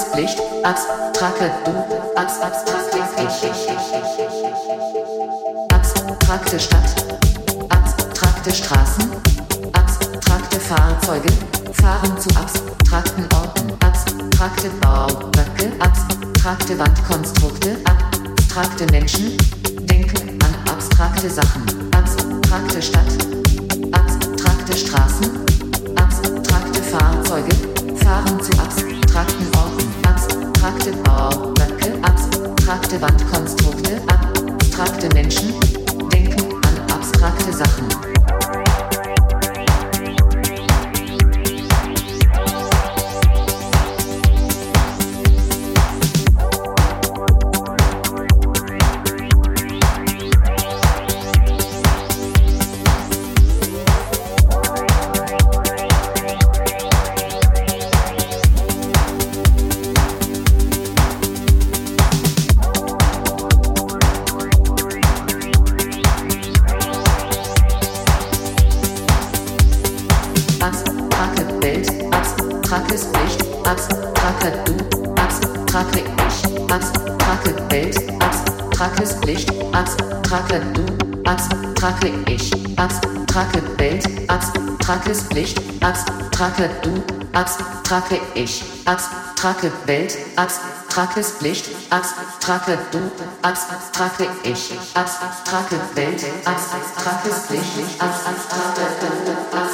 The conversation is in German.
abstrakte Welt, abstraktes Licht, abstrakte Du. Abstrakte Stadt, abstrakte Straßen, abstrakte Fahrzeuge, fahren zu abstrakten Orten, abstrakte Bauwerke, abstrakte Wandkonstrukte, abstrakte Menschen, denken an abstrakte Sachen, abstrakte Stadt, abstrakte Straßen, abstrakte Fahrzeuge, fahren zu abstrakten abstrakte Wandkonstrukte, abstrakte Menschen, denken an abstrakte Sachen. Abstrakte Du, abstrakte Ich, abstrakte Welt, abstraktes Licht, abstrakte Du, abstrakte Ich, abstrakte Welt, abstraktes Licht, abstrakte Du, abstrakte